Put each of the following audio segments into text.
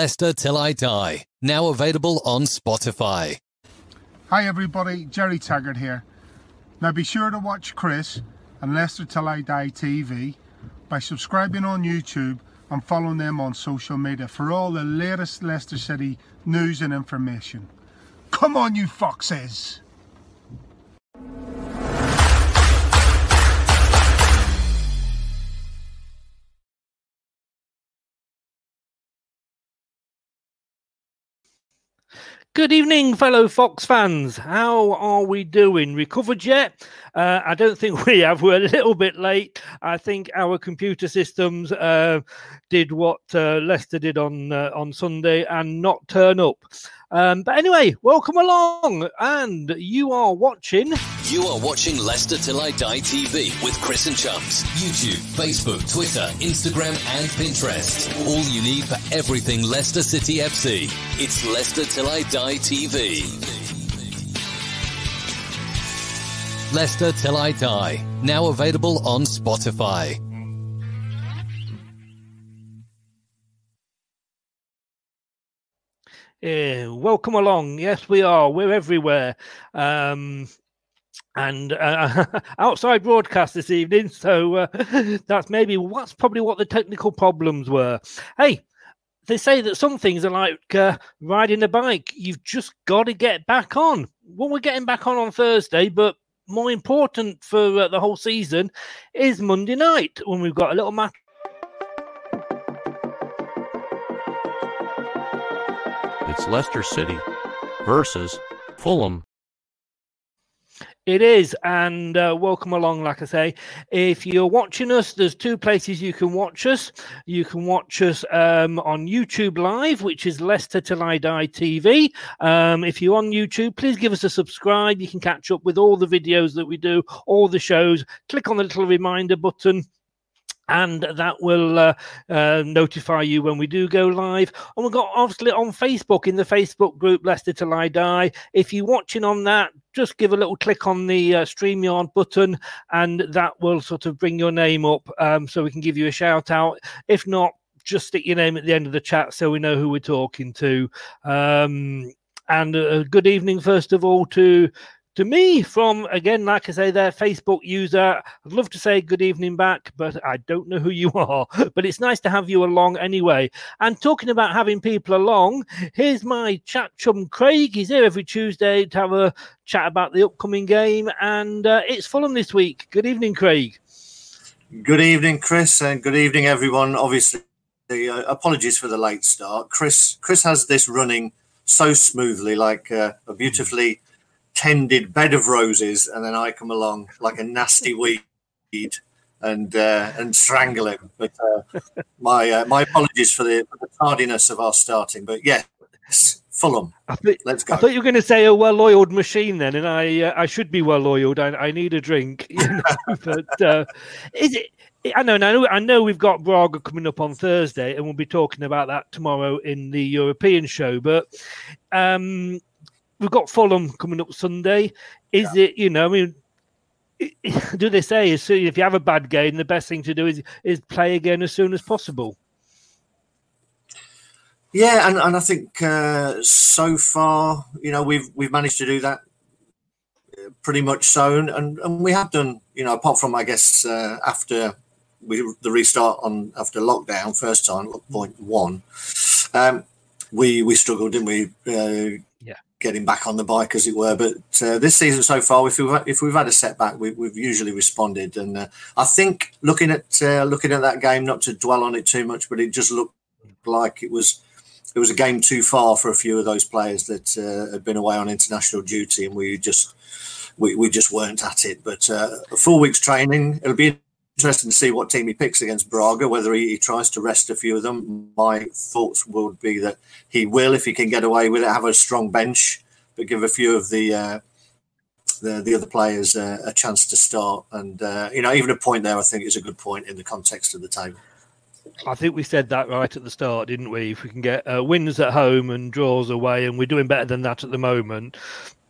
Leicester Till I Die, now available on Spotify. Hi everybody, Jerry Taggart here. Now be sure to watch Chris and Leicester Till I Die TV by subscribing on YouTube and following them on social media for all the latest Leicester City news and information. Come on, you foxes! Good evening, fellow Fox fans. How are we doing? Recovered yet? Uh, I don't think we have. We're a little bit late. I think our computer systems uh, did what uh, Leicester did on uh, on Sunday and not turn up. Um, but anyway, welcome along, and you are watching. You are watching Leicester Till I Die TV with Chris and Chums. YouTube, Facebook, Twitter, Instagram, and Pinterest. All you need for everything Leicester City FC. It's Leicester Till I Die TV. Leicester Till I Die. Now available on Spotify. Yeah, welcome along. Yes, we are. We're everywhere. Um, and uh, outside broadcast this evening. So uh, that's maybe what's probably what the technical problems were. Hey, they say that some things are like uh, riding a bike. You've just got to get back on. Well, we're getting back on on Thursday, but more important for uh, the whole season is Monday night when we've got a little match It's Leicester City versus Fulham. It is, and uh, welcome along. Like I say, if you're watching us, there's two places you can watch us. You can watch us um, on YouTube Live, which is Leicester Till I Die TV. Um, if you're on YouTube, please give us a subscribe. You can catch up with all the videos that we do, all the shows. Click on the little reminder button and that will uh, uh, notify you when we do go live. And we've got obviously on Facebook in the Facebook group Leicester Till I Die. If you're watching on that, just give a little click on the uh, StreamYard button, and that will sort of bring your name up, um, so we can give you a shout out. If not, just stick your name at the end of the chat so we know who we're talking to. Um, and a good evening, first of all, to to me from again like i say their facebook user i'd love to say good evening back but i don't know who you are. But it's nice to have you along anyway. And talking about having people along here's my chat chum craig. He's here every tuesday to have a chat about the upcoming game and uh, it's fulham this week. Good evening craig. Good evening chris and good evening everyone. Obviously uh, apologies for the late start. Chris chris has this running so smoothly like uh, a beautifully tended bed of roses, and then I come along like a nasty weed and uh, and strangle him. But uh, my uh, my apologies for the, for the tardiness of our starting. But yes, Fulham. Thought, Let's go. I thought you were going to say a well-oiled machine then, and I uh, I should be well-oiled. I, I need a drink, you know. but uh, is it? I know, I know, I know. We've got Braga coming up on Thursday, and we'll be talking about that tomorrow in the European show. But um, we've got Fulham coming up Sunday. Is yeah. it, you know, I mean, do they say if you have a bad game, the best thing to do is is play again as soon as possible? Yeah, and, and I think uh, so far, you know, we've we've managed to do that uh, pretty much so, and, and we have done, you know, apart from I guess uh, after we the restart on after lockdown first time point one, um, we we struggled, didn't we? Uh, getting back on the bike, as it were. But uh, this season so far, if we've if we've had a setback, we, have usually responded. And uh, I think looking at uh, looking at that game, not to dwell on it too much, but it just looked like it was it was a game too far for a few of those players that uh, had been away on international duty, and we just we, we just weren't at it. But uh, full week's training, it'll be interesting to see what team he picks against Braga, whether he, he, tries to rest a few of them. My thoughts would be that he will, if he can get away with it, have a strong bench, but give a few of the uh, the, the other players uh, a chance to start. And, uh, you know, even a point there, I think, is a good point in the context of the table. I think we said that right at the start, didn't we? If we can get uh, wins at home and draws away, and we're doing better than that at the moment.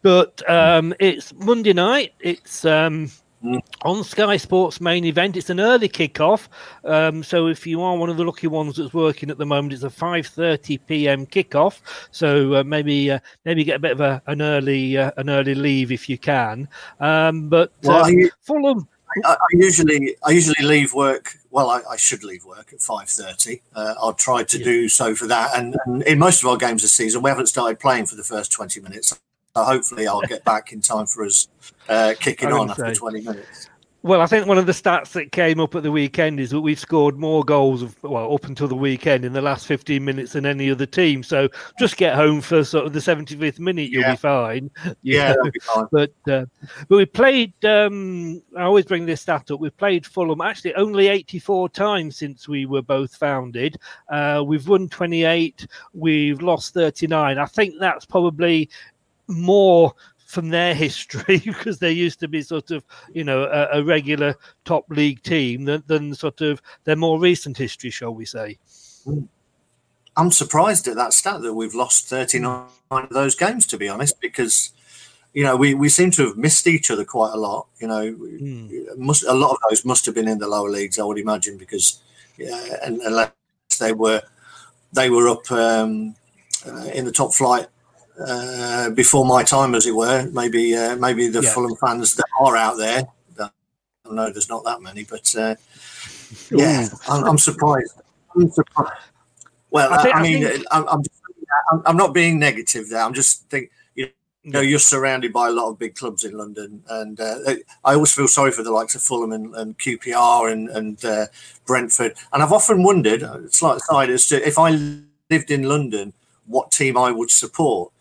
But um, it's Monday night. It's um, Mm. On Sky Sports main event, it's an early kickoff. Um, so if you are one of the lucky ones that's working at the moment, it's a 5:30 p.m. kickoff. So uh, maybe uh, maybe get a bit of a, an early uh, an early leave if you can. Um, but well, um, I, Fulham. I, I, usually I usually leave work. Well, I, I should leave work at 5:30. Uh, I'll try to yeah. do so for that. And, and in most of our games this season, we haven't started playing for the first 20 minutes. So hopefully, I'll get back in time for us uh, kicking on after 20 minutes. Well, I think one of the stats that came up at the weekend is that we've scored more goals, of, well, up until the weekend in the last 15 minutes than any other team. So just get home for sort of the 75th minute, you'll yeah. be fine. Yeah, be fine. But uh, but we played. Um, I always bring this stat up. We've played Fulham actually only 84 times since we were both founded. Uh, we've won 28. We've lost 39. I think that's probably more from their history because they used to be sort of you know a, a, regular top league team than, than sort of their more recent history shall we say i'm surprised at that stat that we've lost 39 of those games to be honest because you know we, we seem to have missed each other quite a lot you know mm. must a lot of those must have been in the lower leagues i would imagine because yeah, unless they were they were up um, uh, in the top flight uh, before my time, as it were. Maybe uh, maybe the yeah. Fulham fans that are out there. I know there's not that many, but uh, yeah, I'm, I'm, surprised. I'm surprised. Well, I, think, I mean, I think... I'm, I'm, I'm, not being negative there. I'm just think you know you're surrounded by a lot of big clubs in London, and uh, I always feel sorry for the likes of Fulham and, and QPR and, and uh, Brentford. And I've often wondered, slight side, as to if I lived in London, what team I would support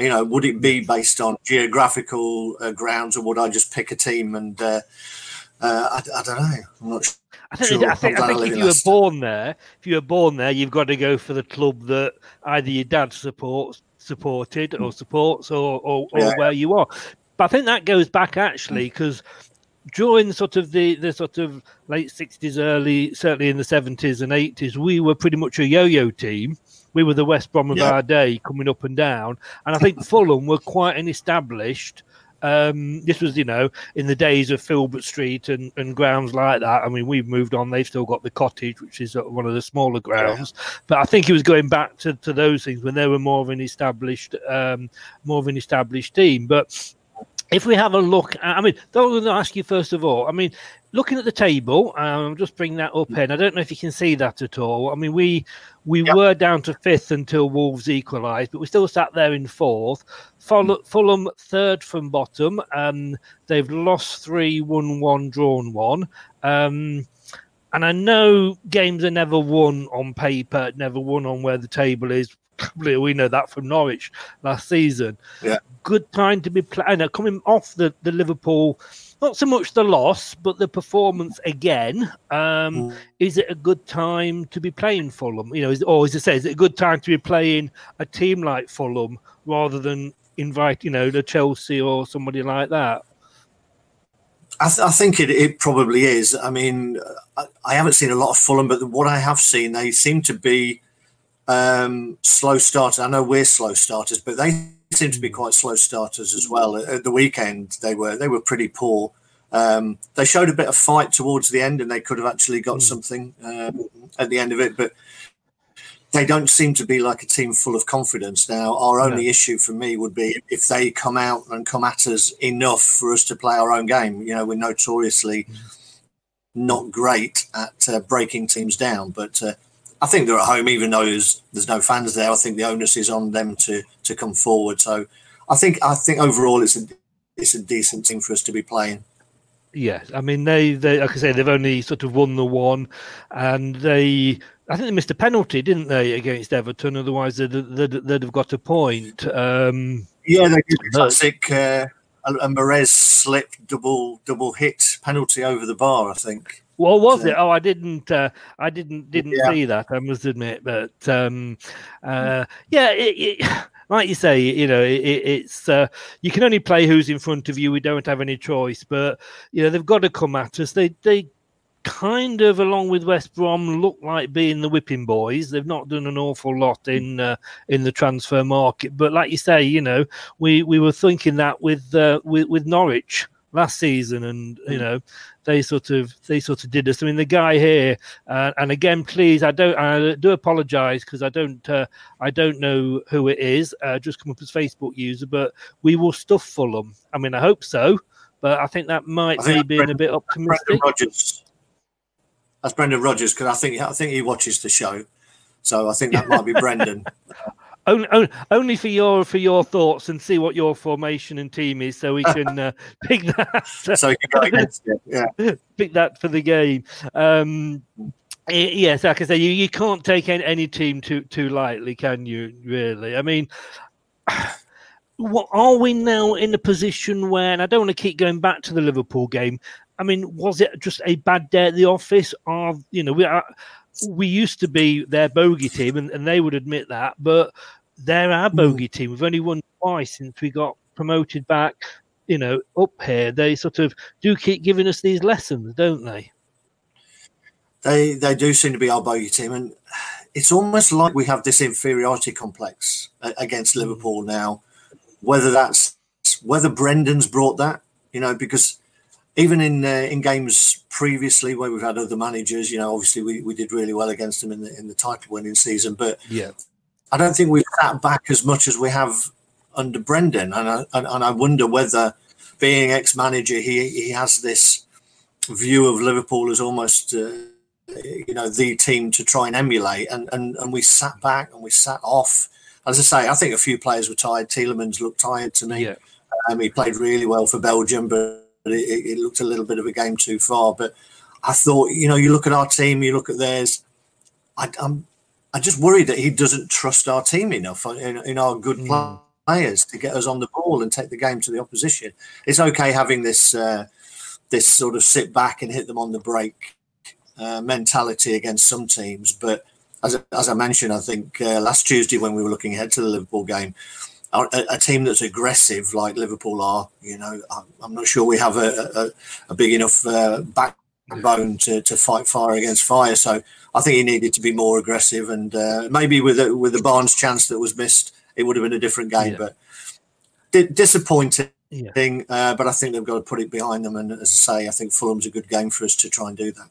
you know, would it be based on geographical uh, grounds, or would I just pick a team and uh, uh, I, I, don't know. I'm not sure. I think, I think, I think if you were born there, if you were born there, you've got to go for the club that either your dad supports, supported, or supports, or or, or yeah. where you are. But I think that goes back actually because during sort of the, the sort of late 60s, early, certainly in the 70s and 80s, we were pretty much a yo yo team. We were the West Brom of yeah. our day, coming up and down. And I think Fulham were quite an established. Um, this was, you know, in the days of Filbert Street and, and grounds like that. I mean, we've moved on. They've still got the cottage, which is one of the smaller grounds. Yeah. But I think he was going back to, to those things when they were more of an established, um, more of an established team. But if we have a look, I mean, I'm going to ask you first of all. I mean, looking at the table, um, I'll just bring that up here. I don't know if you can see that at all. I mean, we we yep. were down to fifth until Wolves equalised, but we still sat there in fourth. Fulham, Fulham third from bottom. Um, they've lost three, won one, drawn one. Um, and I know games are never won on paper, never won on where the table is. We know that from Norwich last season. Yeah good time to be playing. Coming off the, the Liverpool, not so much the loss, but the performance again. Um, mm. Is it a good time to be playing Fulham? You know, is, or as I say, is it a good time to be playing a team like Fulham rather than invite, you know, the Chelsea or somebody like that? I, th- I, think it, it probably is. I mean, I, I, haven't seen a lot of Fulham, but what I have seen, they seem to be um, slow starters. I know we're slow starters, but they seem to be quite slow starters as well. At the weekend, they were they were pretty poor. Um, they showed a bit of fight towards the end, and they could have actually got mm. something um, at the end of it, but they don't seem to be like a team full of confidence. Now, our only no. issue for me would be if they come out and come at us enough for us to play our own game. You know, we're notoriously mm. not great at uh, breaking teams down, but uh, I think they're at home, even though there's, there's no fans there. I think the onus is on them to to come forward. So I think I think overall it's a it's a decent team for us to be playing. Yeah, I mean they, they like I say they've only sort of won the one, and they I think they missed a penalty, didn't they, against Everton? Otherwise they'd, they'd, they'd have got a point. Um, yeah, they did the classic uh, a Mahrez slip double double hit penalty over the bar. I think. Well, was it? Oh, I didn't. Uh, I didn't didn't yeah. see that. I must admit, but um, uh, yeah, it, it, like you say, you know, it, it's uh, you can only play who's in front of you. We don't have any choice, but you know they've got to come at us. They they kind of, along with West Brom, look like being the whipping boys. They've not done an awful lot in uh, in the transfer market, but like you say, you know, we we were thinking that with uh, with, with Norwich last season, and you mm. know they sort of they sort of did this. I mean, the guy here, uh, and again, please, I don't I do apologise because I don't uh, I don't know who it is. Uh, just come up as Facebook user, but we will stuff Fulham. I mean, I hope so, but I think that might be being Brendan, a bit optimistic. Brendan Rodgers. That's Brendan Rodgers because I think I think he watches the show, so I think that might be Brendan. only, only for your for your thoughts and see what your formation and team is, so we can uh, pick that. so you can go against it. Yeah, pick that for the game. Um, yes, like I say, you, you can't take any, any team too too lightly, can you? Really? I mean. What are we now in a position where, and I don't want to keep going back to the Liverpool game. I mean, was it just a bad day at the office? Are you know we are we used to be their bogey team, and, and they would admit that, but they're our hmm. bogey mm. team. We've only won twice since we got promoted back, you know, up here. They sort of do keep giving us these lessons, don't they? They they do seem to be our bogey team, and it's almost like we have this inferiority complex against hmm. Liverpool now. Whether that's whether Brendan's brought that, you know, because even in uh, in games previously where we've had other managers, you know, obviously we, we did really well against them in the in the title winning season, but yeah, I don't think we've sat back as much as we have under Brendan, and I, and, and I wonder whether being ex manager he he has this view of Liverpool as almost. Uh, you know the team to try and emulate. And, and and we sat back and we sat off. As I say I think a few players were tired. Tielemans looked tired to me. Yeah. um, he played really well for Belgium but but it, it, looked a little bit of a game too far. But I thought, you know, you look at our team, you look at theirs. I, I'm, I just worried that he doesn't trust our team enough in, in our good mm. players to get us on the ball and take the game to the opposition. It's okay having this uh, this sort of sit back and hit them on the break uh, mentality against some teams, but as, as I mentioned, I think uh, last Tuesday when we were looking ahead to the Liverpool game, a, a, team that's aggressive like Liverpool are. You know, I'm, I'm not sure we have a, a, a big enough uh, backbone to, to fight fire against fire. So I think he needed to be more aggressive, and uh, maybe with the, with the Barnes chance that was missed, it would have been a different game. Yeah. But di- disappointing. Yeah. Uh, but I think they've got to put it behind them. And as I say, I think Fulham's a good game for us to try and do that.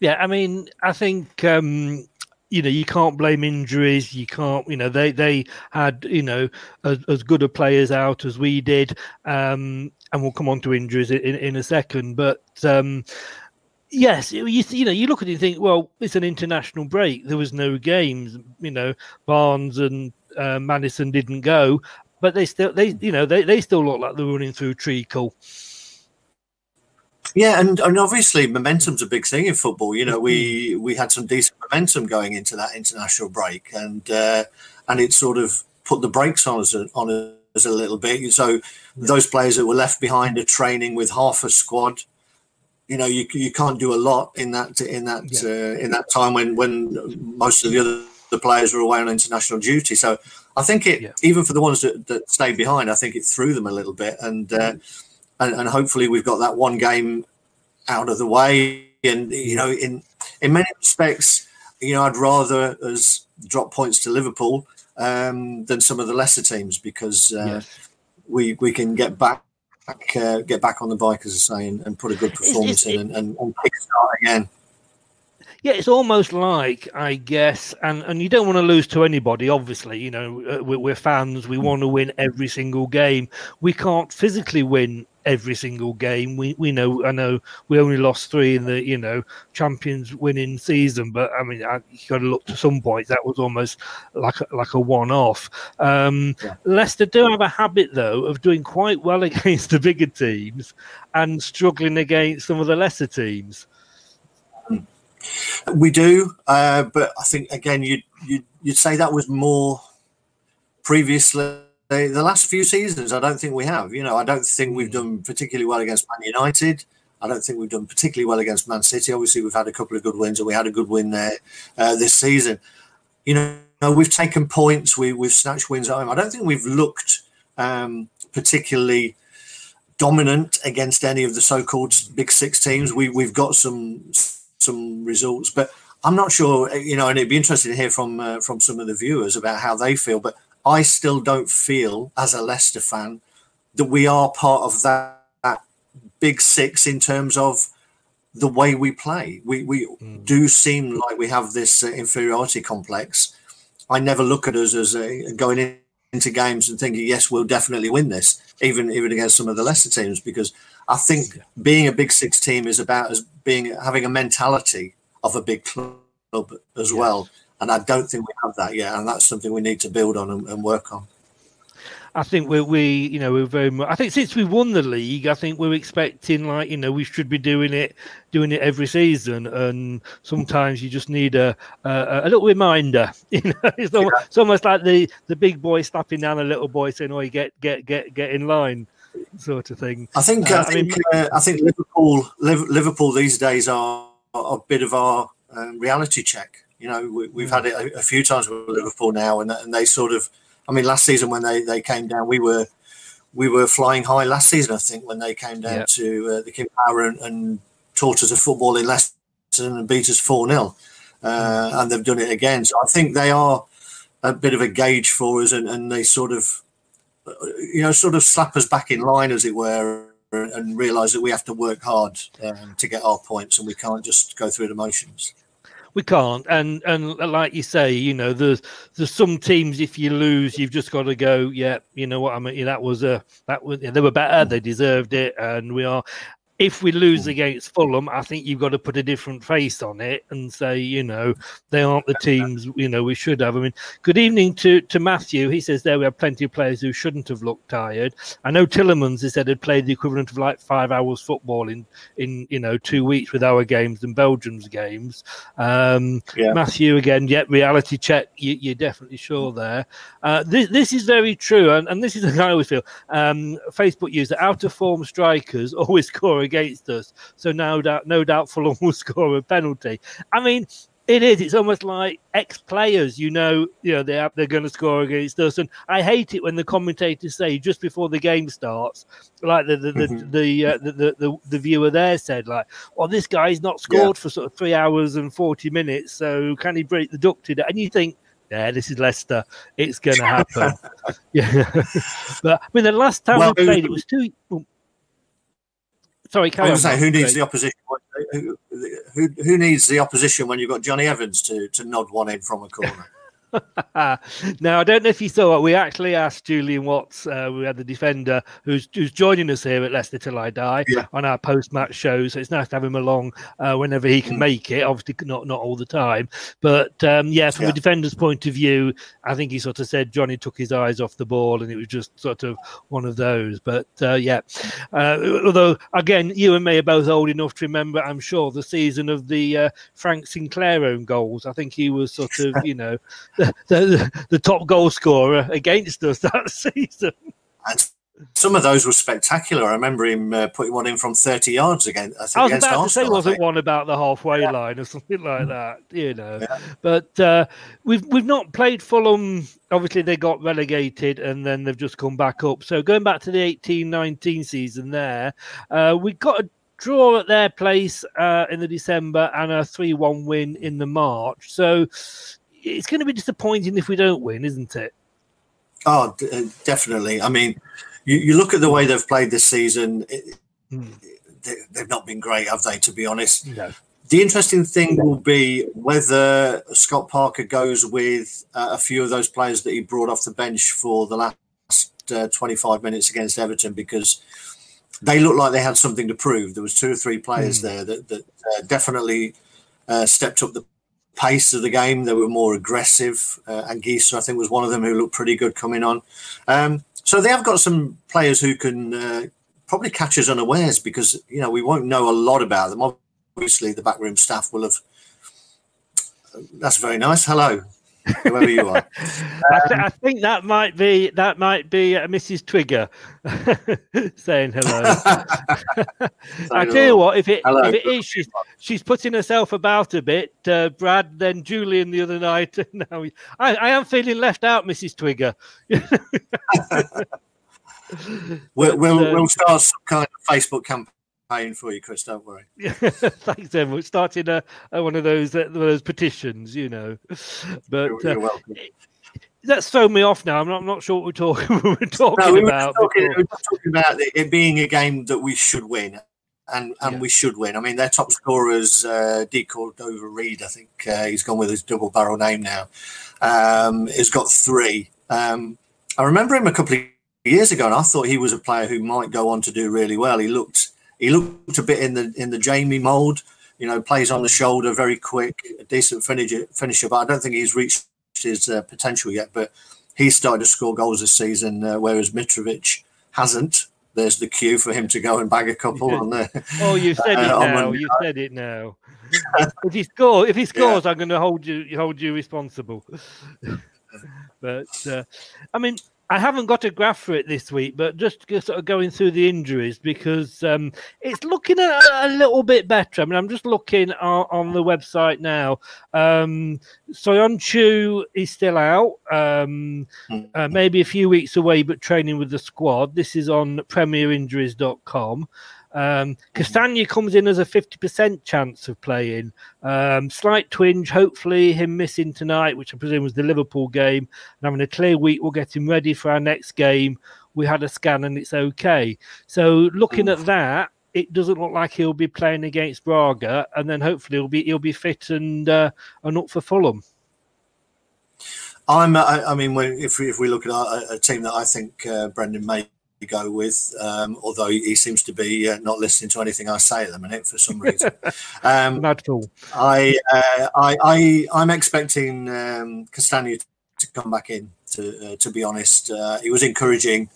Yeah, I mean, I think um, you know you can't blame injuries you can't you know they they had you know as, as good a players out as we did um and we'll come on to injuries in, in a second but um yes you, you know you look at it and think well it's an international break there was no games you know barnes and uh, Maddison didn't go but they still they you know they, they still look like they're running through treacle yeah, and, and obviously momentum's a big thing in football. You know, we mm-hmm. we had some decent momentum going into that international break, and uh, and it sort of put the brakes on us on us a little bit. So those players that were left behind are training with half a squad. You know, you you can't do a lot in that in that yeah. uh, in that time when when most of the other the players were away on international duty. So I think it yeah. even for the ones that, that stayed behind, I think it threw them a little bit and. Uh, and, and hopefully we've got that one game out of the way. And you know, in in many respects, you know, I'd rather us drop points to Liverpool um, than some of the lesser teams because uh, yes. we we can get back uh, get back on the bike, as I say, and, and put a good performance in and, and, and kickstart again yeah, it's almost like I guess, and and you don't want to lose to anybody. Obviously, you know uh, we're, we're fans. We want to win every single game. We can't physically win every single game. We we know I know we only lost three in the you know champions winning season, but I mean I, you got to look to some points that was almost like a, like a one off. Um, yeah. Leicester do have a habit though of doing quite well against the bigger teams and struggling against some of the lesser teams. We do, uh, but I think again, you'd, you'd, you'd say that was more previously. The last few seasons, I don't think we have. You know, I don't think we've done particularly well against Man United. I don't think we've done particularly well against Man City. Obviously, we've had a couple of good wins, and we had a good win there uh, this season. You know, we've taken points, we, we've snatched wins at home. I don't think we've looked um, particularly dominant against any of the so-called big six teams. We, we've got some some results. But I'm not sure, you know, and it'd be interesting to hear from uh, from some of the viewers about how they feel. But I still don't feel, as a Leicester fan, that we are part of that, that big six in terms of the way we play. We we mm. do seem like we have this uh, inferiority complex. I never look at us as uh, going in, into games and thinking, yes, we'll definitely win this, even even against some of the lesser teams, because I think being a Big Six team is about as being having a mentality of a big club as yes. well, and I don't think we have that yet, and that's something we need to build on and, and work on. I think we we you know we're very much. I think since we won the league, I think we're expecting like you know we should be doing it doing it every season, and sometimes you just need a a, a little reminder. You know, it's, almost, yeah. it's almost like the the big boy slapping down a little boy saying, "Oh, you get get get get in line." sort of thing. I think uh, I think I, mean, uh, I think Liverpool Liverpool these days are, are a bit of our um, reality check. You know, we, have had it a, a, few times with Liverpool now, and, and they sort of. I mean, last season when they, they came down, we were we were flying high last season. I think when they came down yeah. to uh, the King Power and, and, taught us a football in Leicester and beat us four 0 uh, mm. and they've done it again. So I think they are a bit of a gauge for us, and, and they sort of you know, sort of slap us back in line, as it were, and realise that we have to work hard um, to get our points, and we can't just go through the motions. We can't, and and like you say, you know, there's there's some teams. If you lose, you've just got to go. Yeah, you know what I mean. That was a that was they were better. They deserved it, and we are if we lose hmm. against Fulham, I think you've got to put a different face on it and say, you know, they aren't the teams, you know, we should have. I mean, good evening to, to Matthew. He says there we have plenty of players who shouldn't have looked tired. I know Tielemans, he said, had played the equivalent of like five hours football in, in you know, two weeks with our games and Belgium's games. Um, yeah. Matthew, again, yet reality check, you, are definitely sure there. Uh, this, this is very true. And, and this is the I always feel. Um, Facebook user, out of form strikers always score against us. So no doubt, no doubt, Fulham will score a penalty. I mean, It is. It's almost like ex-players. You know, you know they're they're going to score against us, and I hate it when the commentators say just before the game starts, like the the the Mhm. the, uh, the, the, the the viewer there said, like, "Well, this guy's not scored for sort of three hours and forty minutes, so can he break the duck today?" And you think. Yeah, this is Leicester. It's going to happen. yeah, but I mean, the last time Well, we played, it was two. Sorry, I was on. to say, who needs the opposition? Who, who, who needs the opposition when you've got Jonny Evans to, to nod one in from a corner? now, I don't know if you saw it. We actually asked Julian Watts, uh, we had the defender who's who's joining us here at Leicester Till I Die on our post match show. So it's nice to have him along uh, whenever he Mm. can make it. Obviously, not not all the time. But um, yeah, from Yeah. a defender's point of view, I think he sort of said Johnny took his eyes off the ball and it was just sort of one of those. But uh, yeah, uh, although again, you and me are both old enough to remember, I'm sure, the season of the uh, Frank Sinclair own goals. I think he was sort of, you know, the, the, the top goal scorer against us that season. And some of those were spectacular. I remember him uh, putting one in from 30 yards again. I think I was about to say wasn't one about the halfway line or something like that, you know? But uh, we've we've not played Fulham. Obviously, they got relegated and then they've just come back up. So going back to the 18-19 season, there uh, we got a draw at their place uh, in the December and a three-one win in the March. So it's going to be disappointing if we don't win, isn't it? Oh, d- uh, definitely. I mean, you, you look at the way they've played this season, it, they, they've not been great, have they, to be honest? No. The interesting thing will be whether Scott Parker goes with uh, a few of those players that he brought off the bench for the last uh, 25 minutes against Everton because they looked like they had something to prove. There was two or three players Mm. there that, that uh, definitely uh, stepped up the pace of the game. They were more aggressive. Uh, and Geese, I think, was one of them who looked pretty good coming on. Um, so they have got some players who can uh, probably catch us unawares because you know we won't know a lot about them. Obviously, the backroom staff will have. That's very nice. Hello, whoever you are. I, th- I think that might be that might be uh, Mrs. Twigger saying hello. I tell you what, if it Hello. if it is, she's she's putting herself about a bit. Uh, Brad, then Julian the other night. now we- I, I am feeling left out, Mrs. Twigger. We'll, we'll, um, we'll start some kind of Facebook campaign for you, Chris. Don't worry. Thanks very much. Starting a, a one of those uh, one of those petitions, you know. But You're- you're uh, welcome. that's thrown me off now. I'm not, I'm not sure what we're talking we we're talking No, we were about. talking, we were talking about it, being a game that we should win, and and we should win. I mean, their top scorers, uh, Decordova-Reid, I think uh, he's gone with his double barrel name now. Um, has got three. Um, I remember him a couple of years ago, and I thought he was a player who might go on to do really well. He looked he looked a bit in the in the Jamie mould. You know, plays on the shoulder, very quick, a decent finisher. Finisher, but I don't think he's reached his uh, potential yet. But he's started to score goals this season, uh, whereas Mitrovic hasn't. There's the cue for him to go and bag a couple on there. Oh, you've said it Uh, on now. You've said it now. if he scores, if he scores, I'm going to hold you hold you responsible. but uh, I mean, I haven't got a graph for it this week, but just sort of going through the injuries because um, it's looking a, a little bit better. I mean, I'm just looking on, on the website now. Um, Soyuncu is still out, um, uh, maybe a few weeks away, but training with the squad. This is on PremierInjuries.com. Um, Castagna comes in as a 50% chance of playing. Um, slight twinge, hopefully, him missing tonight, which I presume was the Liverpool game, and having a clear week will get him ready for our next game. We had a scan and it's okay. So, looking at that, it doesn't look like he'll be playing against Braga, and then hopefully he'll be he'll be fit and uh, and up for Fulham. I'm. I, I mean, when, if we, if we look at our, a team that I think uh, Brendan may go with, um, although he, seems to be uh, not listening to anything I say at the minute for some reason. Um, Mad fool. I, uh, I, I, I'm expecting um, Castagna to come back in. To, uh, to be honest, uh, it was encouraging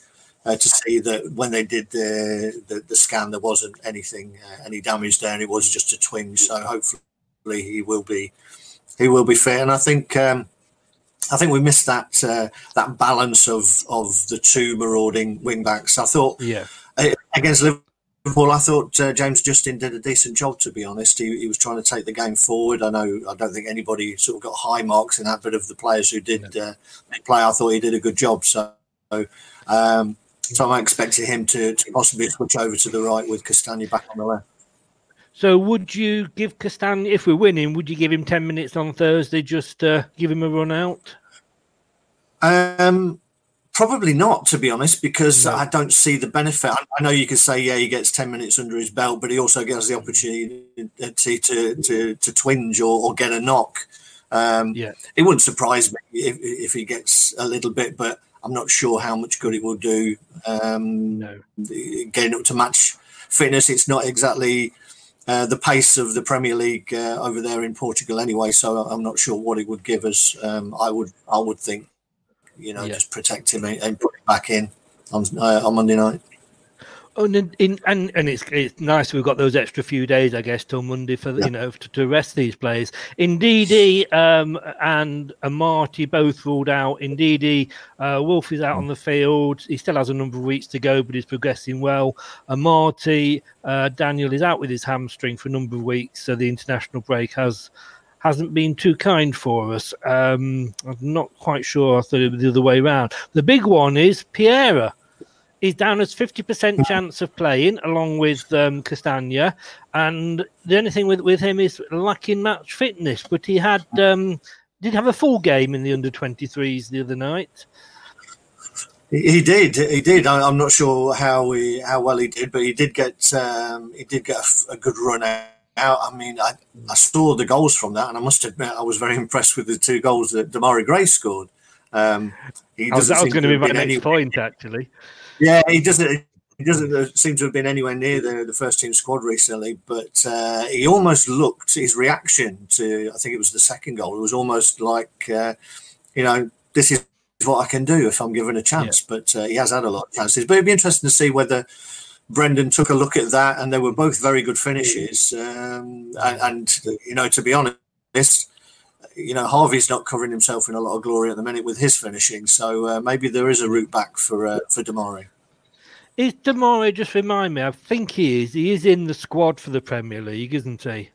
uh, to see that when they did the the, the scan, there wasn't anything, uh, any damage there, and it was just a twinge. So hopefully, he will be, he will be fit. And I think. Um, I think we missed that uh, that balance of of the two marauding wing backs. I thought Yeah. uh, against Liverpool, I thought uh, James Justin did a decent job. To be honest, he, he was trying to take the game forward. I know I don't think anybody sort of got high marks in that, but of the players who did uh, play, I thought he did a good job. So, um, so I'm expecting him to, to possibly switch over to the right with Castagna back on the left. So, would you give Castan, if we're winning, would you give him 10 minutes on Thursday just to give him a run out? Um, probably not, to be honest, because no. I don't see the benefit. I, know you can say, yeah, he gets 10 minutes under his belt, but he also gets the opportunity to, to, to, to twinge or, or get a knock. Um, yeah. It wouldn't surprise me if, if he gets a little bit, but I'm not sure how much good it will do. Um, no. Getting up to match fitness, it's not exactly uh, the pace of the Premier League uh, over there in Portugal anyway. So I'm not sure what it would give us. Um, I would I would think, you know, yeah. just protect him and put him back in on uh, on Monday night. Oh, and, in, and and it's it's nice we've got those extra few days, I guess, till Monday for yeah. you know to, to, rest these players. Ndidi um, and Amartey both ruled out. Ndidi, uh, Wolf is out on the field. He still has a number of weeks to go, but he's progressing well. Amartey, uh, Daniel is out with his hamstring for a number of weeks, so the international break has hasn't been too kind for us. Um, I'm not quite sure. I thought it was the other way around. The big one is Pereira he's down as 50% chance of playing along with um, Castagna. And the only thing with, with him is lacking match fitness. But he had um, did have a full game in the under 23s the other night. He did. He did. I'm not sure how he, how well he did, but he did get um, he did get a, a, good run out. I mean, I, I saw the goals from that, and I must admit I was very impressed with the two goals that Demarai Gray scored. Um, he I was, that was going to be my next point, actually. Yeah, he doesn't. He doesn't seem to have been anywhere near the, the first team squad recently, but uh, he almost looked his reaction to I think it was the second goal. It was almost like uh, you know this is what I can do if I'm given a chance. Yeah. But uh, he has had a lot of chances. But it'd be interesting to see whether Brendan took a look at that, and they were both very good finishes. Um, and, and, you know, to be honest, you know, Harvey's not covering himself in a lot of glory at the minute with his finishing. So uh, maybe there is a route back for uh, for Demarai. Is Demarai just remind me? I think he is. He is in the squad for the Premier League, isn't he?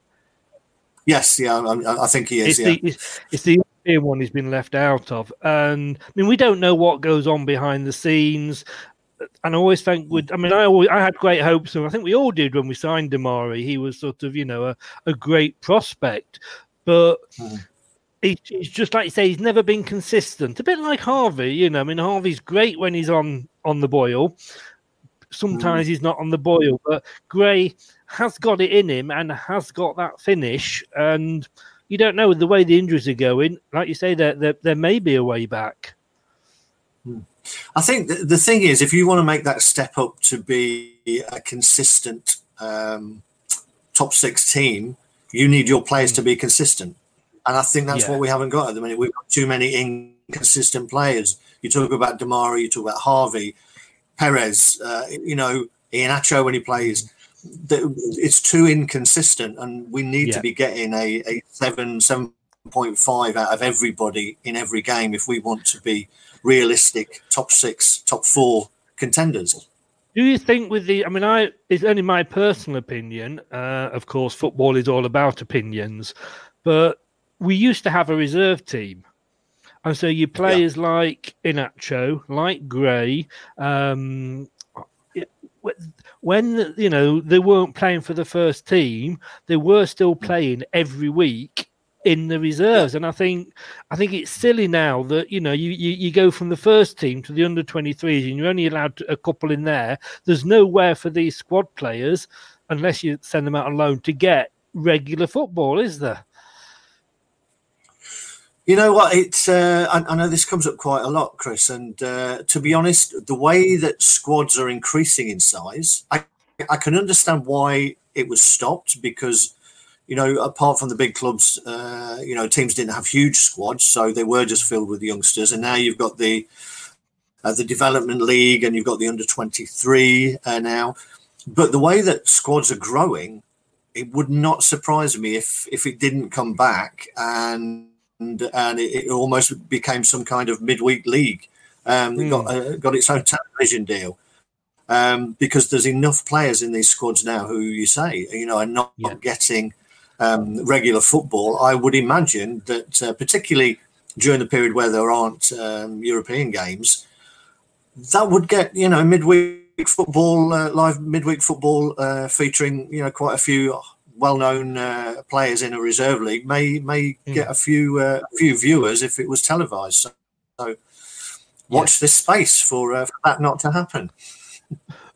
Yes, yeah, I, I think he is. It's, yeah. the, it's, it's the European one he's been left out of, and I mean we don't know what goes on behind the scenes. And I always think would I mean I always I had great hopes and I think we all did when we signed Demarai. He was sort of you know a, a great prospect, but hmm he's just like you say, he's never been consistent. A bit like Harvey, you know. I mean, Harvey's great when he's on on the boil. Sometimes mm. he's not on the boil, but Gray has got it in him and has got that finish. And you don't know the way the injuries are going. Like you say, there there, there may be a way back. Hmm. I think the, the thing is, if you want to make that step up to be a consistent um, top six team, you need your players to be consistent. And I think that's yeah. what we haven't got at the minute. We've got too many inconsistent players. You talk about Demarai, you talk about Harvey, Perez, uh, you know, Iheanacho when he plays. It's too inconsistent, and we need yeah. to be getting a, a seven, seven point five out of everybody in every game if we want to be realistic top six, top four contenders. Do you think with the? I mean, I it's only my personal opinion. Uh, of course, football is all about opinions, but we used to have a reserve team. And so you players yeah. like Iheanacho, like Gray, um, when you know they weren't playing for the first team, they were still mm. playing every week in the reserves. And I think I think it's silly now that you know you, you, you go from the first team to the under 23s and you're only allowed a couple in there. There's nowhere for these squad players unless you send them out on loan to get regular football, is there? You know what? It's uh, I, I, know this comes up quite a lot, Chris. And uh, to be honest, the way that squads are increasing in size, I, I can understand why it was stopped because you know, apart from the big clubs, uh, you know, teams didn't have huge squads, so they were just filled with youngsters. And now you've got the uh, the development league, and you've got the under twenty three uh, now. But the way that squads are growing, it would not surprise me if if it didn't come back and and, and it, it, almost became some kind of midweek league. Um, mm. got uh, got its own television deal. um, because there's enough players in these squads now who you say you know are not Yeah. getting um, regular football. I would imagine that uh, particularly during the period where there aren't um, European games, that would get you know midweek football, uh, live midweek football uh, featuring you know quite a few well-known uh, players in a reserve league may may get a few uh, few viewers if it was televised. So, so watch this space for, uh, for that not to happen.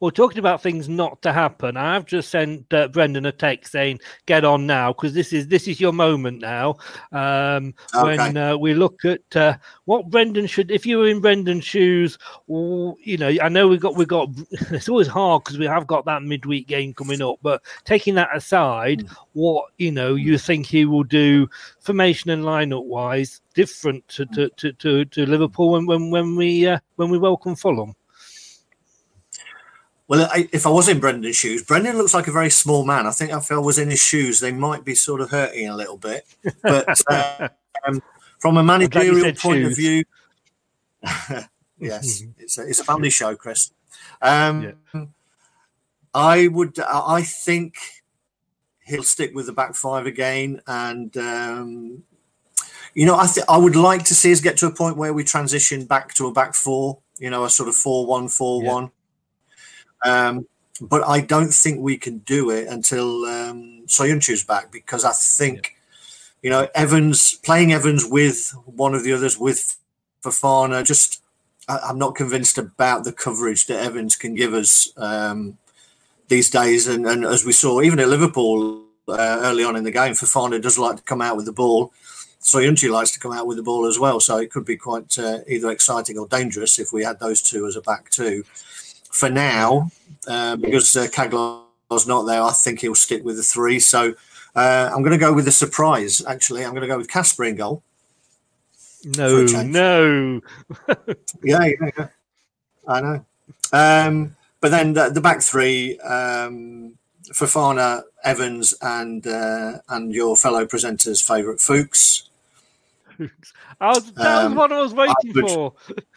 well, talking about things not to happen, I've just sent uh, Brendan a text saying, "Get on now, because this is this is your moment now." Um, When uh, we look at uh, what Brendan should, if you were in Brendan's shoes, you know, I know we got we got. It's always hard because we have got that midweek game coming up, but taking that aside, what you know, you think he will do formation and lineup wise different to to, to, to, to Liverpool when when when we uh, when we welcome Fulham. Well, I, if I was in Brendan's shoes, Brendan looks like a very small man. I think if I was in his shoes, they might be sort of hurting a little bit. But uh, um, from a managerial point of view, yes, it's a, it's a family show, Chris. Um, I would, I think he'll stick with the back five again, and um, you know, I th- I would like to see us get to a point where we transition back to a back four. You know, a sort of four-one, four-one. Um, but I don't think we can do it until um, Soyuncu's back because I think, you know, Evans playing Evans with one of the others with Fofana. Just, I, I'm not convinced about the coverage that Evans can give us um, these days. And, and as we saw, even at Liverpool uh, early on in the game, Fofana does like to come out with the ball. Soyuncu likes to come out with the ball as well. So it could be quite uh, either exciting or dangerous if we had those two as a back two for now, uh, because uh, Caglar's not there, I think he'll stick with the three. So uh, I'm going to go with the surprise. Actually, I'm going to go with Kasper in goal. No, no. Yeah, yeah, yeah. I know. Um, but then the, the back three, um, Fofana, Evans, and uh, and your fellow presenter's favourite Fuchs. I was, that Um, was what I was waiting would- for.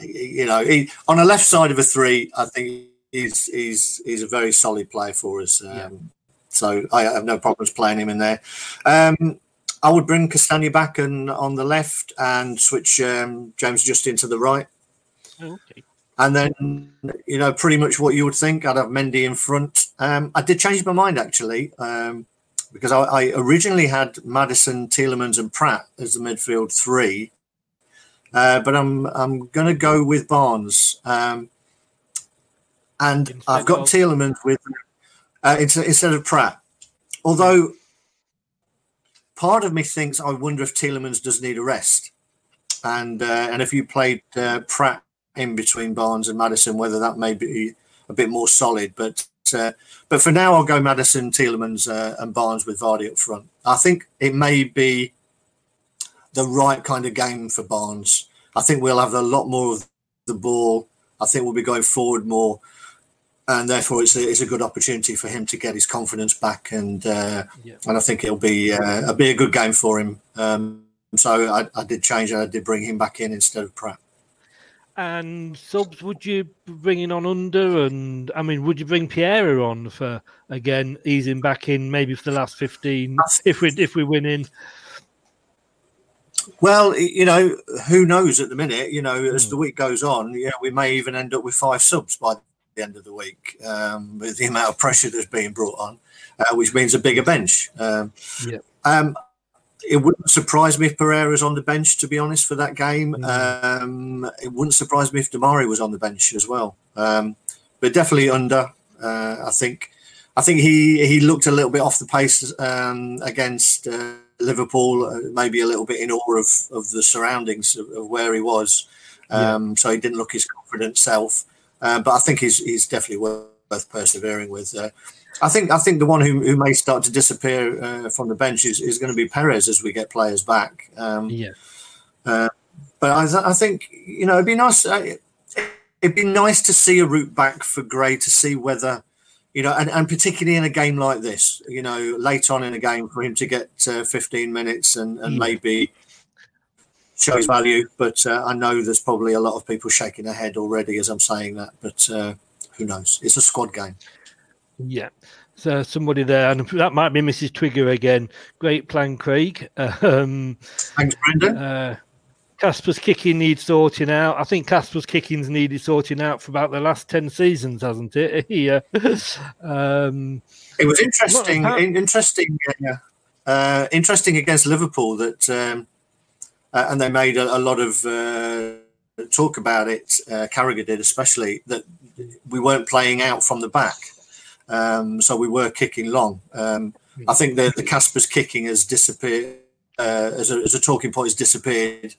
you know, he, on the left side of a three, I think he's he's he's a very solid player for us. Um, So I have no problems playing him in there. Um, I would bring Castagna back and on the left and switch um, James just into the right. Okay. And then, you know, pretty much what you would think. I'd have Mendy in front. Um, I did change my mind actually, um, because I, I originally had Maddison, Tielemans, and Praet as the midfield three. Uh, but I'm I'm going to go with Barnes. Um, and I've got of- Tielemans with uh, instead, instead of Praet. Although part of me thinks I wonder if Tielemans does need a rest, and uh, and if you played uh, Praet in between Barnes and Maddison, whether that may be a bit more solid. But uh, but for now, I'll go Maddison, Tielemans, uh, and Barnes with Vardy up front. I think it may be the right kind of game for Barnes. I think we'll have a lot more of the ball. I think we'll be going forward more, and therefore it's a, it's a good opportunity for him to get his confidence back. And uh, and I think it'll be uh, it'll be a good game for him. Um, so I, I did change. I did bring him back in instead of Praet. And subs, would you bring bringing on Under? And I mean, would you bring Pierre on for again easing back in maybe for the last fifteen if we if we win in? Well, you know, who knows at the minute? You know, as the week goes on, yeah, we may even end up with five subs by the end of the week um, with the amount of pressure that's being brought on, uh, which means a bigger bench. Um, Yeah. um, it wouldn't surprise me if Pereira's on the bench, to be honest, for that game. Um, it wouldn't surprise me if Demarai was on the bench as well. Um, but definitely Under. Uh, I think. I think he he looked a little bit off the pace um, against uh, Liverpool, uh, maybe a little bit in awe of, of the surroundings of, of where he was. Um, So he didn't look his confident self. Uh, but I think he's he's definitely worth, persevering with. Uh, I think I think the one who, who may start to disappear uh, from the bench is, is going to be Perez as we get players back. Um, Yeah. uh, but I, th- I think you know it'd be nice. Uh, it'd be nice to see a route back for Gray to see whether you know, and, and particularly in a game like this, you know, late on in a game for him to get uh, 15 minutes and, and Yeah. maybe show his value. But uh, I know there's probably a lot of people shaking their head already as I'm saying that. But uh, who knows? It's a squad game. Yeah. So somebody there, and that might be Mrs. Twigger again. Great plan, Craig. Um, Thanks, Brendan. Uh, Kasper's kicking needs sorting out. I think Kasper's kicking's needed sorting out for about the last ten seasons, hasn't it? yeah. um, it was interesting. Interesting. Uh, uh, interesting against Liverpool that, um, uh, and they made a, a lot of uh, talk about it. Uh, Carragher did, especially that we weren't playing out from the back, um, so we were kicking long. Um, I think the the Kasper's kicking has disappeared uh, as, a, as a talking point has disappeared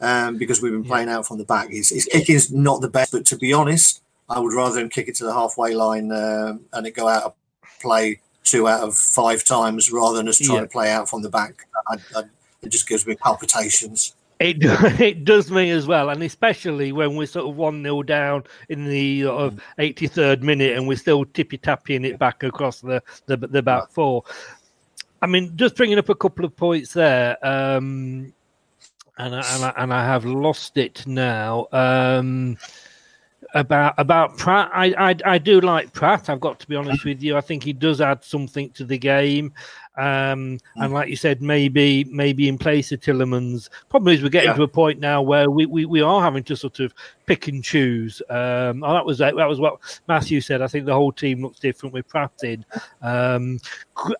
um, because we've been playing out from the back. His, his kicking is not the best, but to be honest, I would rather him kick it to the halfway line um, and it go out of play two out of five times rather than us trying yeah. to play out from the back. I, I, it just gives me palpitations. It it does me as well, and especially when we're sort of one 0 down in the sort of eighty third minute, and we're still tippy tapping it back across the the, the back four. I mean, just bringing up a couple of points there. Um, and I, and I, and I have lost it now. Um, about about Praet, I, I I do like Praet. I've got to be honest with you. I think he does add something to the game. Um, and like you said, maybe maybe in place of Tielemans. Problem is, we're getting yeah. to a point now where we, we, we are having to sort of pick and choose. Um, oh, that was that was what Matthew said. I think the whole team looks different with Praet in. Um,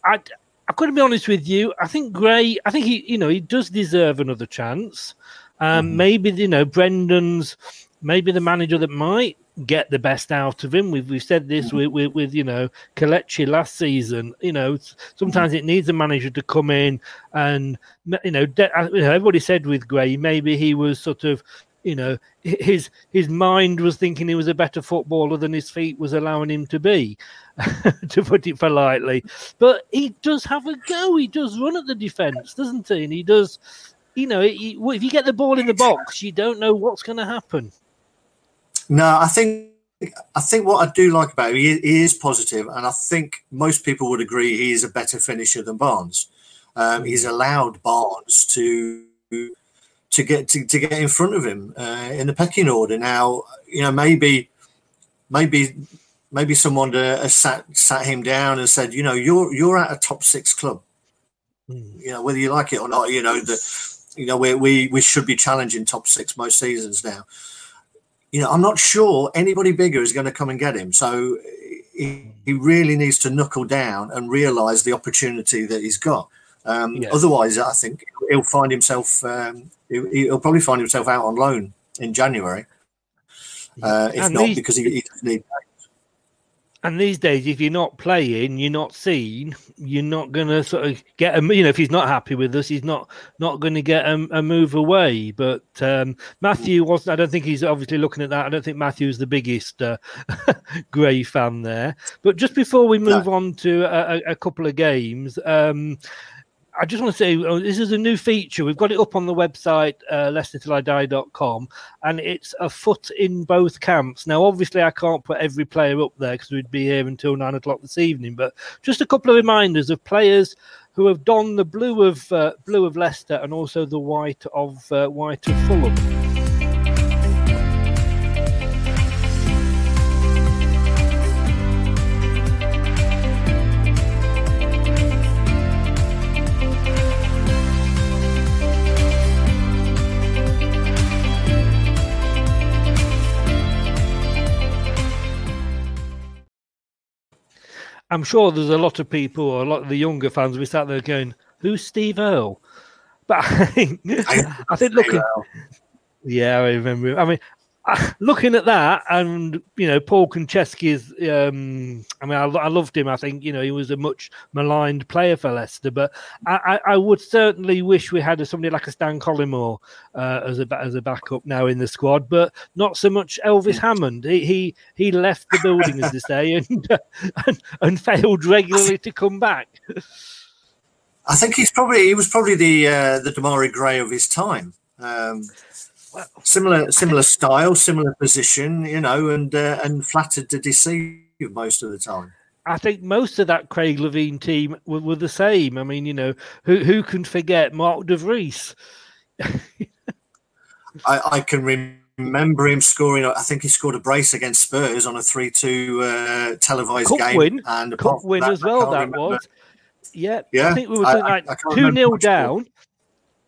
I, I've got to be honest with you. I think Gray. I think he, you know, he does deserve another chance. Um, mm Maybe you know, Brendan's maybe the manager that might get the best out of him. We've we've said this mm with, with, with you know Kelechi last season. You know, sometimes mm it needs a manager to come in and you know, de- you know, everybody said with Gray maybe he was sort of you know his his mind was thinking he was a better footballer than his feet was allowing him to be to put it politely. But he does have a go. He does run at the defense doesn't he? And he does you know he, if you get the ball in the box you don't know what's going to happen. No i think I think what I do like about him, he, he is positive, and I think most people would agree he is a better finisher than Barnes. Um, he's allowed Barnes to to get to, to get in front of him uh, in the pecking order. Now, you know, maybe maybe maybe someone uh, sat sat him down and said, you know, you're you're at a top six club. Mm. You know, whether you like it or not, you know that you know we we we should be challenging top six most seasons now. You know, I'm not sure anybody bigger is going to come and get him. So he, he really needs to knuckle down and realise the opportunity that he's got. Um, yes. Otherwise, I think he'll find himself. Um, he'll probably find himself out on loan in January. Uh, if and not, these, because he, he doesn't need. And these days, if you're not playing, you're not seen. You're not going to sort of get a. You know, if he's not happy with us, he's not not going to get a, a, move away. But um, Matthew wasn't. I don't think he's obviously looking at that. I don't think Matthew's the biggest uh, Gray fan there. But just before we move no. on to a, a, couple of games. Um, I just want to say oh, this is a new feature. We've got it up on the website, uh, leicestertillidie.com, and it's a foot in both camps. Now, obviously, I can't put every player up there because we'd be here until nine o'clock this evening, but just a couple of reminders of players who have donned the blue of uh, blue of Leicester and also the white of uh, white of Fulham. I'm sure there's a lot of people, or a lot of the younger fans, we sat there going, "Who's Steve Earle?" But I think, I think looking, yeah, I remember. I mean, looking at that, and you know, Paul Konchesky's. Um, I mean, I, I, loved him. I think you know he was a much maligned player for Leicester, but I, I, would certainly wish we had somebody like a Stan Collymore uh, as a as a backup now in the squad, but not so much Elvis Hammond. He he, he left the building, as they say, and, and and failed regularly to come back. I think he's probably he was probably the uh, the Demarai Gray of his time. Um, similar similar style, similar position, you know, and uh, and flattered to deceive most of the time. I think most of that Craig Levein team were, were the same. I mean, you know, who who can forget Mark De Vries? I, I can remember him scoring. I think he scored a brace against Spurs on a three-two uh, televised Cup game, win, and cup win that, as well. That remember. was. Yeah, Yeah, I think we were I- like two remember 0 much more.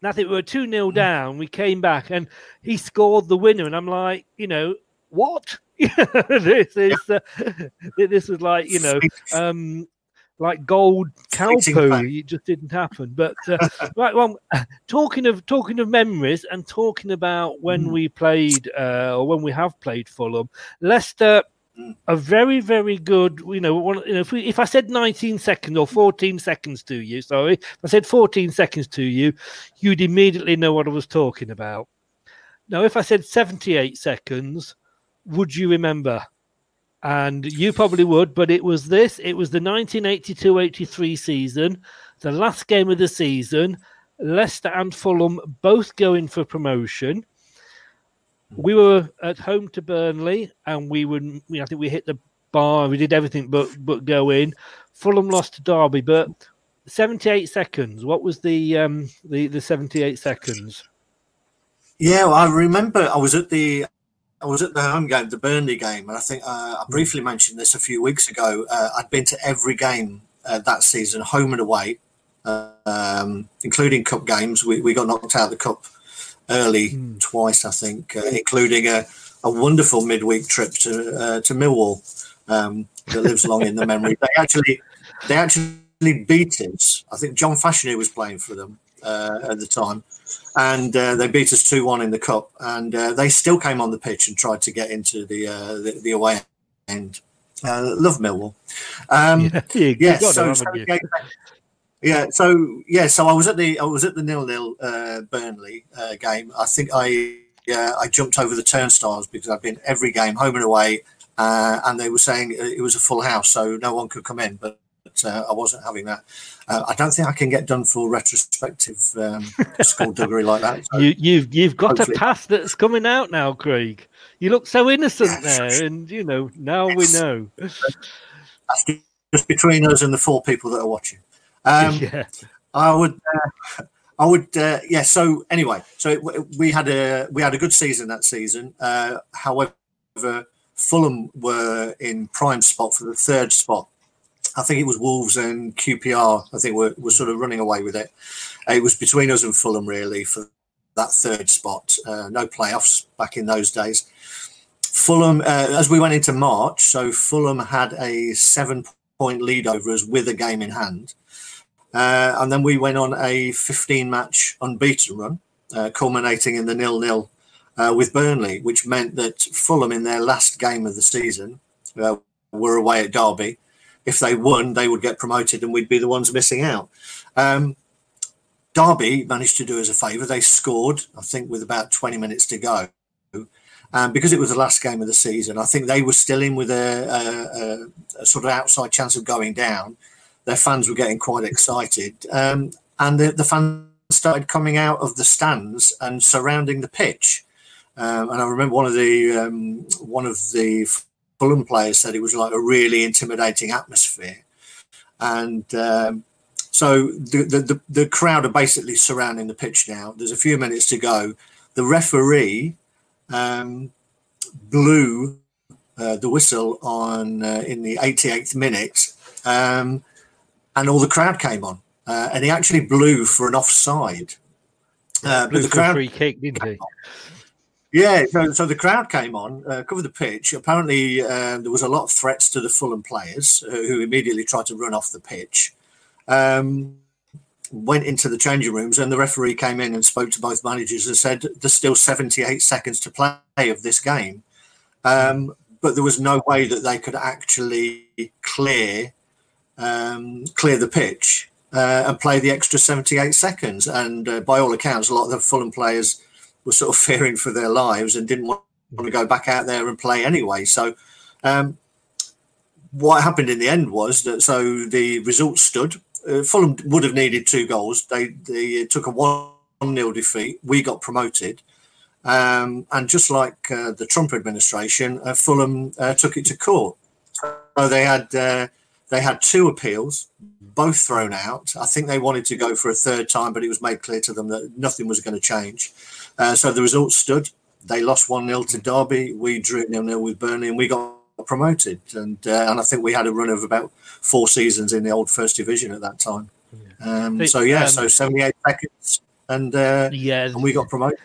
I think we were two 0 down. We came back and he scored the winner, and I'm like, you know, what? this is uh, this was like you know, um, like gold cow Fleeting poo. fact. It just didn't happen. But uh, right, well, talking of talking of memories and talking about when Mm. we played uh, or when we have played Fulham, Leicester. A very very good you know, one, you know if we if i said 19 seconds or 14 seconds to you sorry i said 14 seconds to you you'd immediately know what i was talking about. Now if i said 78 seconds would you remember? And you probably would but it was this it was the 1982-83 season the last game of the season leicester and fulham both going for promotion we were at home to Burnley, and we would. I think we hit the bar. We did everything but but go in. Fulham lost to Derby, but seventy-eight seconds. What was the um the the seventy-eight seconds? Yeah, well, I remember I was at the I was at the home game, the Burnley game, and I think uh, I briefly mentioned this a few weeks ago. Uh, I'd been to every game uh, that season, home and away, um, including cup games. We, we got knocked out of the cup early twice, I think, uh, including a, a wonderful midweek trip to uh, to Millwall um, that lives long in the memory. They actually they actually beat us. I think John Fashanu was playing for them uh, at the time, and uh, they beat us two one in the cup. And uh, they still came on the pitch and tried to get into the uh, the, the away end. Uh, love Millwall. Um, Yeah, you- you yes, got so, so, you? yeah, yeah, so yeah, so I was at the I was at the nil nil uh, Burnley uh, game. I think I yeah I jumped over the turnstiles because I've been every game home and away, uh, and they were saying it was a full house, so no one could come in. But, uh, I wasn't having that. Uh, I don't think I can get done for retrospective um, skullduggery like that. So, You, you've you've got Hopefully. a past that's coming out now, Craig. You look so innocent Yeah, there, and you know now we know. that's just between us and the four people that are watching. Um, yeah, I would, uh, I would, uh, yeah. So anyway, so it, we had a we had a good season that season. Uh, however, Fulham were in prime spot for the third spot. I think it was Wolves and QPR. I think were were sort of running away with it. It was between us and Fulham really for that third spot. Uh, no playoffs back in those days. Fulham, uh, as we went into March, so Fulham had a seven point lead over us with a game in hand. Uh, and then we went on a 15 match unbeaten run, uh, culminating in the nil nil uh, with Burnley, which meant that Fulham, in their last game of the season, uh, were away at Derby. If they won, they would get promoted and we'd be the ones missing out. Um, Derby managed to do us a favour. They scored, I think, with about 20 minutes to go. Um, because it was the last game of the season, I think they were still in with a, a, a, a sort of outside chance of going down their fans were getting quite excited, um, and the, the fans started coming out of the stands and surrounding the pitch. Um, and I remember one of the um, one of the Fulham players said it was like a really intimidating atmosphere, and um, so the, the the crowd are basically surrounding the pitch now. There's a few minutes to go. The referee um, blew uh, the whistle on uh, in the 88th minute. Um, and all the crowd came on, uh, and he actually blew for an offside. Uh, but the crowd, free kick, didn't he? yeah, so, so the crowd came on, uh, covered the pitch. Apparently, uh, there was a lot of threats to the Fulham players uh, who immediately tried to run off the pitch. Um, went into the changing rooms, and the referee came in and spoke to both managers and said, "There's still 78 seconds to play of this game." Um, but there was no way that they could actually clear um, clear the pitch uh, and play the extra 78 seconds. And uh, by all accounts, a lot of the Fulham players were sort of fearing for their lives and didn't want, to go back out there and play anyway. So, um, what happened in the end was that so the result stood. Uh, Fulham would have needed two goals. They they took a one 0 defeat. We got promoted. Um, and just like uh, the Trump administration, uh, Fulham uh, took it to court. So they had uh, They had two appeals, both thrown out. I think they wanted to go for a third time, but it was made clear to them that nothing was going to change. Uh, so the result stood. They lost 1 0 to Derby. We drew 0 0 with Burnley and we got promoted. And uh, and I think we had a run of about four seasons in the old first division at that time. Um, so, yeah, um, so 78 seconds and, uh, yeah, and we got promoted.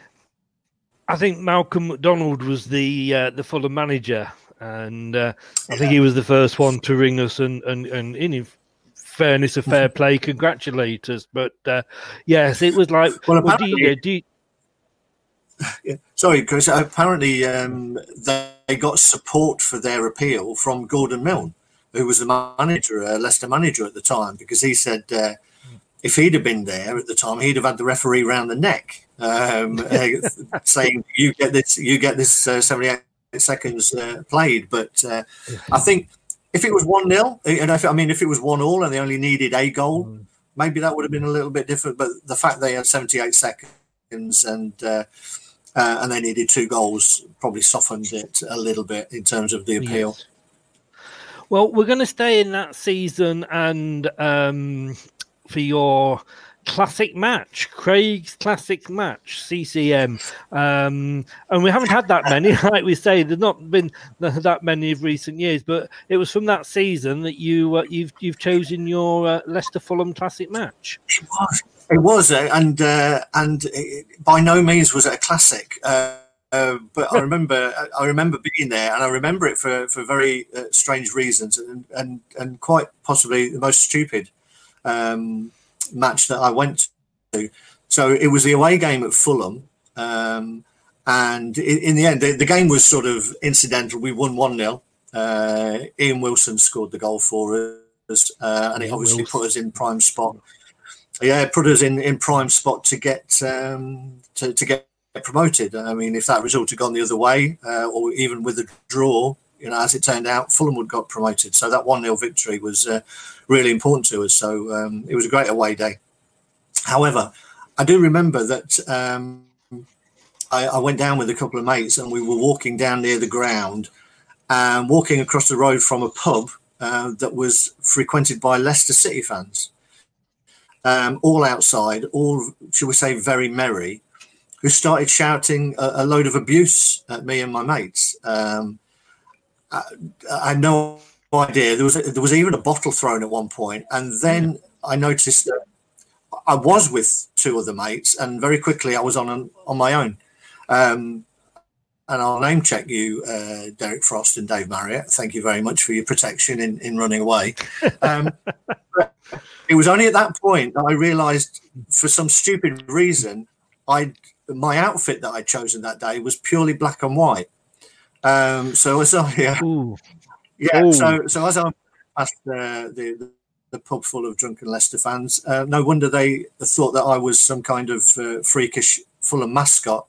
I think Malcolm Macdonald was the uh, the Fulham manager and uh, I think he was the first one to ring us and and and in fairness of fair play, congratulate us. But uh, yes, it was like, well, well do you, do you... Yeah. Sorry, Chris. Apparently, um, they got support for their appeal from Gordon Milne, who was the manager, uh, Leicester manager at the time, because he said uh, if he'd have been there at the time, he'd have had the referee round the neck, um, uh, saying, "You get this, you get this uh, seventy-eight seconds uh, played. But uh, I think if it was one 0 and if, I mean if it was one all and they only needed a goal, mm. maybe that would have been a little bit different. But the fact they had seventy eight seconds and uh, uh, and they needed two goals probably softened it a little bit in terms of the appeal. Yes. Well, we're going to stay in that season and um, for your classic match, Craig's classic match, CCM. Um, and we haven't had that many, like we say, there's not been that many of recent years, but it was from that season that you uh, you've you've chosen your uh, Leicester Fulham classic match. It was, it was, uh, and uh, and by no means was it a classic. Uh, uh, but I remember, I remember being there, and I remember it for, for very strange reasons, and, and and quite possibly the most stupid. Um, match that I went to. So it was the away game at Fulham. Um, and in, in, the end, the, the, game was sort of incidental. We won 1 0. Uh, Ian Wilson scored the goal for us, uh, and he obviously put us in prime spot. Yeah, put us in, in prime spot to get um, to, to get promoted. I mean, if that result had gone the other way, uh, or even with a draw, you know, as it turned out, Fulham would got promoted. So that 1 0 victory was uh, really important to us. So um, it was a great away day. However, I do remember that um, I, I, went down with a couple of mates and we were walking down near the ground and walking across the road from a pub uh, that was frequented by Leicester City fans. Um, all outside, all, should we say, very merry, who started shouting a, a load of abuse at me and my mates. Um, I, I no idea. There was a, there was even a bottle thrown at one point, and then I noticed that I was with two other mates, and very quickly I was on an, on my own. Um, and I'll name check you, uh, Derek Frost and Dave Marriott. Thank you very much for your protection in, in running away. Um, it was only at that point that I realised, for some stupid reason, I my outfit that I'd chosen that day was purely black and white. Um, so as I yeah, yeah, Ooh. so so as I passed uh, the, the, the pub full of drunken Leicester fans, uh, no wonder they thought that I was some kind of uh, freakish Fulham mascot,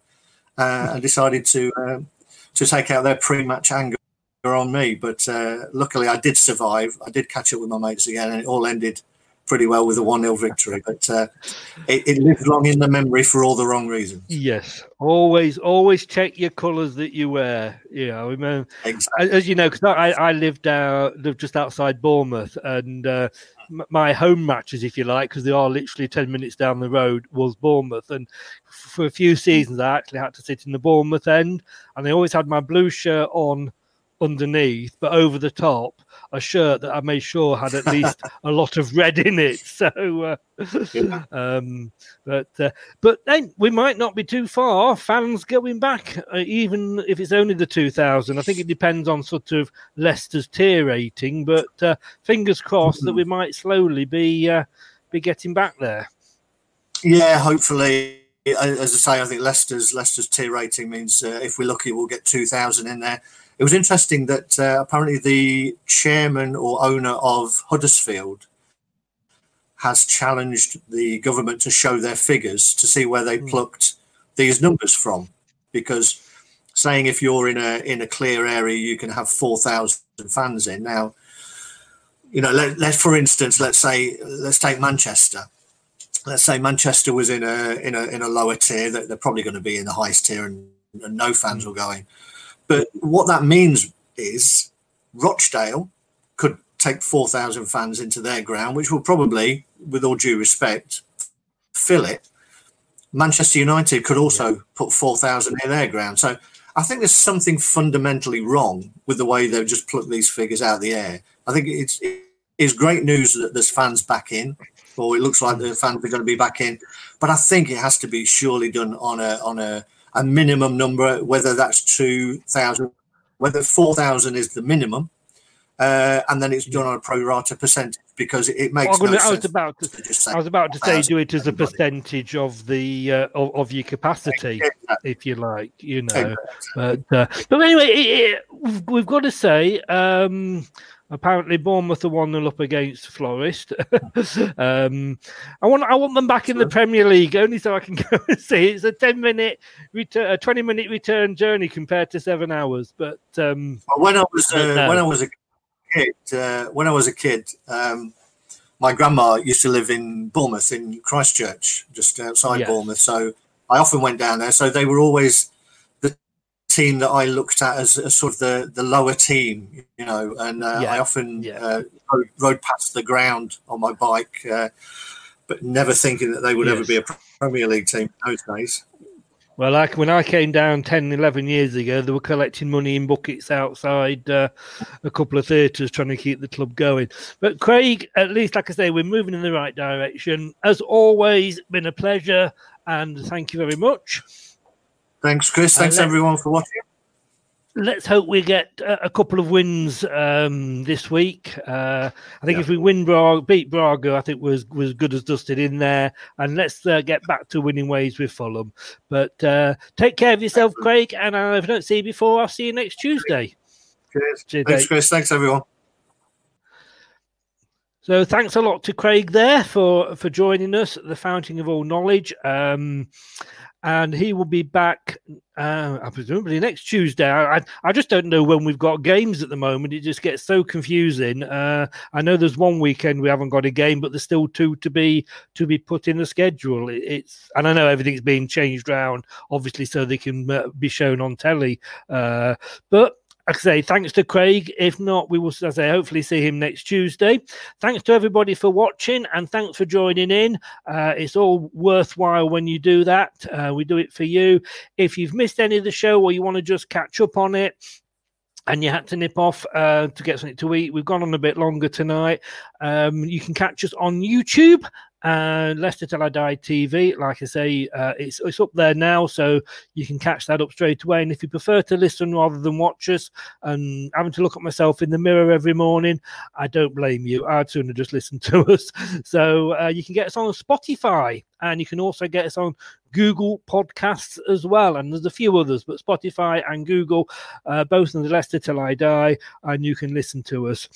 uh, and decided to um, to take out their pre-match anger on me. But uh, luckily, I did survive. I did catch up with my mates again, and it all ended pretty well with a 1 0 victory, but uh, it, it lives long in the memory for all the wrong reasons. Yes, always, always check your colours that you wear. Yeah, I mean, exactly. as you know, because I, I lived uh, lived just outside Bournemouth, and uh, my home matches, if you like, because they are literally 10 minutes down the road, was Bournemouth. And for a few seasons, I actually had to sit in the Bournemouth end, and I always had my blue shirt on underneath, but over the top, a shirt that I made sure had at least a lot of red in it. So, uh, um, but uh, but then we might not be too far. Fans going back, uh, even if it's only the 2000. I think it depends on sort of Leicester's tier rating, but uh, fingers crossed mm-hmm. that we might slowly be uh, be getting back there. Yeah, hopefully as I say, I think Leicester's Leicester's tier rating means uh, if we're lucky, we'll get two thousand in there. It was interesting that uh, apparently the chairman or owner of Huddersfield has challenged the government to show their figures to see where they mm. plucked these numbers from, because saying if you're in a in a clear area you can have four thousand fans in now. You know, let, let for instance, let's say let's take Manchester let's say Manchester was in a in a in a lower tier, that they're probably going to be in the highest tier, and, and no fans mm. will go in. But what that means is Rochdale could take 4,000 fans into their ground, which will probably, with all due respect, fill it. Manchester United could also put 4,000 in their ground. So I think there's something fundamentally wrong with the way they've just plucked these figures out of the air. I think it's it's great news that there's fans back in, or it looks like mm. the fans are going to be back in. But I think it has to be surely done on a on a, a minimum number, whether that's two thousand, whether four thousand is the minimum, uh, and then it's done on a pro rata percentage because it, it makes. Well, no I was sense about to, to say I was about to say, do it as a percentage of the uh, of, of your capacity, Exactly. if you like, you know. Exactly. But uh, but anyway, it, it, we've- we've got to say, um, apparently Bournemouth are one 0 up against Forest. um, I want I want them back in the Premier League only so I can go and see. It's a ten minute return, a twenty minute return journey compared to seven hours. But um, when I was uh, no. when I was a kid, uh, when I was a kid, um, my grandma used to live in Bournemouth in Christchurch, just outside Yes. Bournemouth. So I often went down there. So they were always team that I looked at as, as sort of the, the lower team, you know. And uh, Yeah, I often yeah. uh, rode, rode past the ground on my bike, uh, but never thinking that they would ever be a Premier League team in those days. Well, like when I came down 10, 11 years ago, they were collecting money in buckets outside uh, a couple of theatres trying to keep the club going. But Craig, at least, like I say, we're moving in the right direction. As always, been a pleasure and thank you very much. Thanks, Chris. Uh, Thanks, everyone, for watching. Let's hope we get a, couple of wins um, this week. Uh, I think if we win Braga, beat Braga, I think was was good as dusted in there. And let's uh, get back to winning ways with Fulham. But uh, take care of yourself, Craig. And uh, if I don't see you before, I'll see you next Tuesday. Cheers. Cheers, Thanks. Chris. Thanks, everyone. So thanks a lot to Craig there for for joining us at the Fountain of All Knowledge. Um, and he will be back, uh, presumably next Tuesday. I, I I just don't know when we've got games at the moment. It just gets so confusing. Uh, I know there's one weekend we haven't got a game, but there's still two to be to be put in the schedule. It, it's and I know everything's being changed around, obviously, so they can uh, be shown on telly. Uh, but I say, thanks to Craig. If not, we will, as I say, hopefully see him next Tuesday. Thanks to everybody for watching and thanks for joining in. Uh, it's all worthwhile when you do that. Uh, we do it for you. If you've missed any of the show or you want to just catch up on it, and you had to nip off uh, to get something to eat. We've gone on a bit longer tonight. Um, you can catch us on YouTube and Leicester Till I Die TV. Like I say, uh, it's it's up there now, so you can catch that up straight away. And if you prefer to listen rather than watch us, and having to look at myself in the mirror every morning, I don't blame you. I'd sooner just listen to us. So uh, you can get us on Spotify, and you can also get us on Google Podcasts as well. And there's a few others, but Spotify and Google, uh, both in the Leicester Till I Die, and you can listen to us.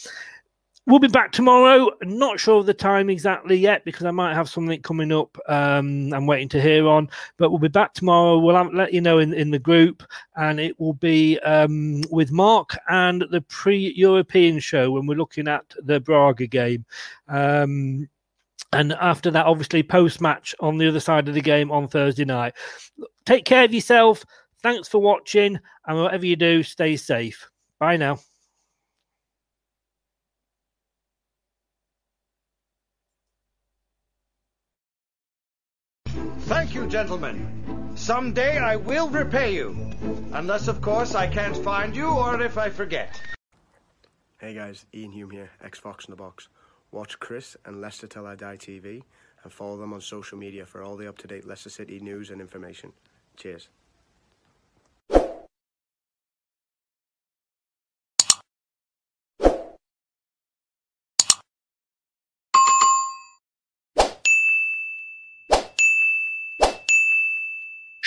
We'll be back tomorrow. Not sure of the time exactly yet because I might have something coming up um, I'm waiting to hear on. But we'll be back tomorrow. We'll have, let you know in, in the group, and it will be um, with Mark and the pre European show when we're looking at the Braga game. Um, and after that, obviously, post match on the other side of the game on Thursday night. Take care of yourself. Thanks for watching. And whatever you do, stay safe. Bye now. Thank you, gentlemen. Someday I will repay you. Unless, of course, I can't find you or if I forget. Hey guys, Iain Hume here, X Fox in the Box. Watch Chris and Leicester Till I Die TV and follow them on social media for all the up to date Leicester City news and information. Cheers.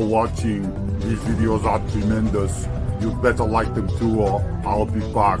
For watching. These videos are tremendous. You better like them too, or I'll be back.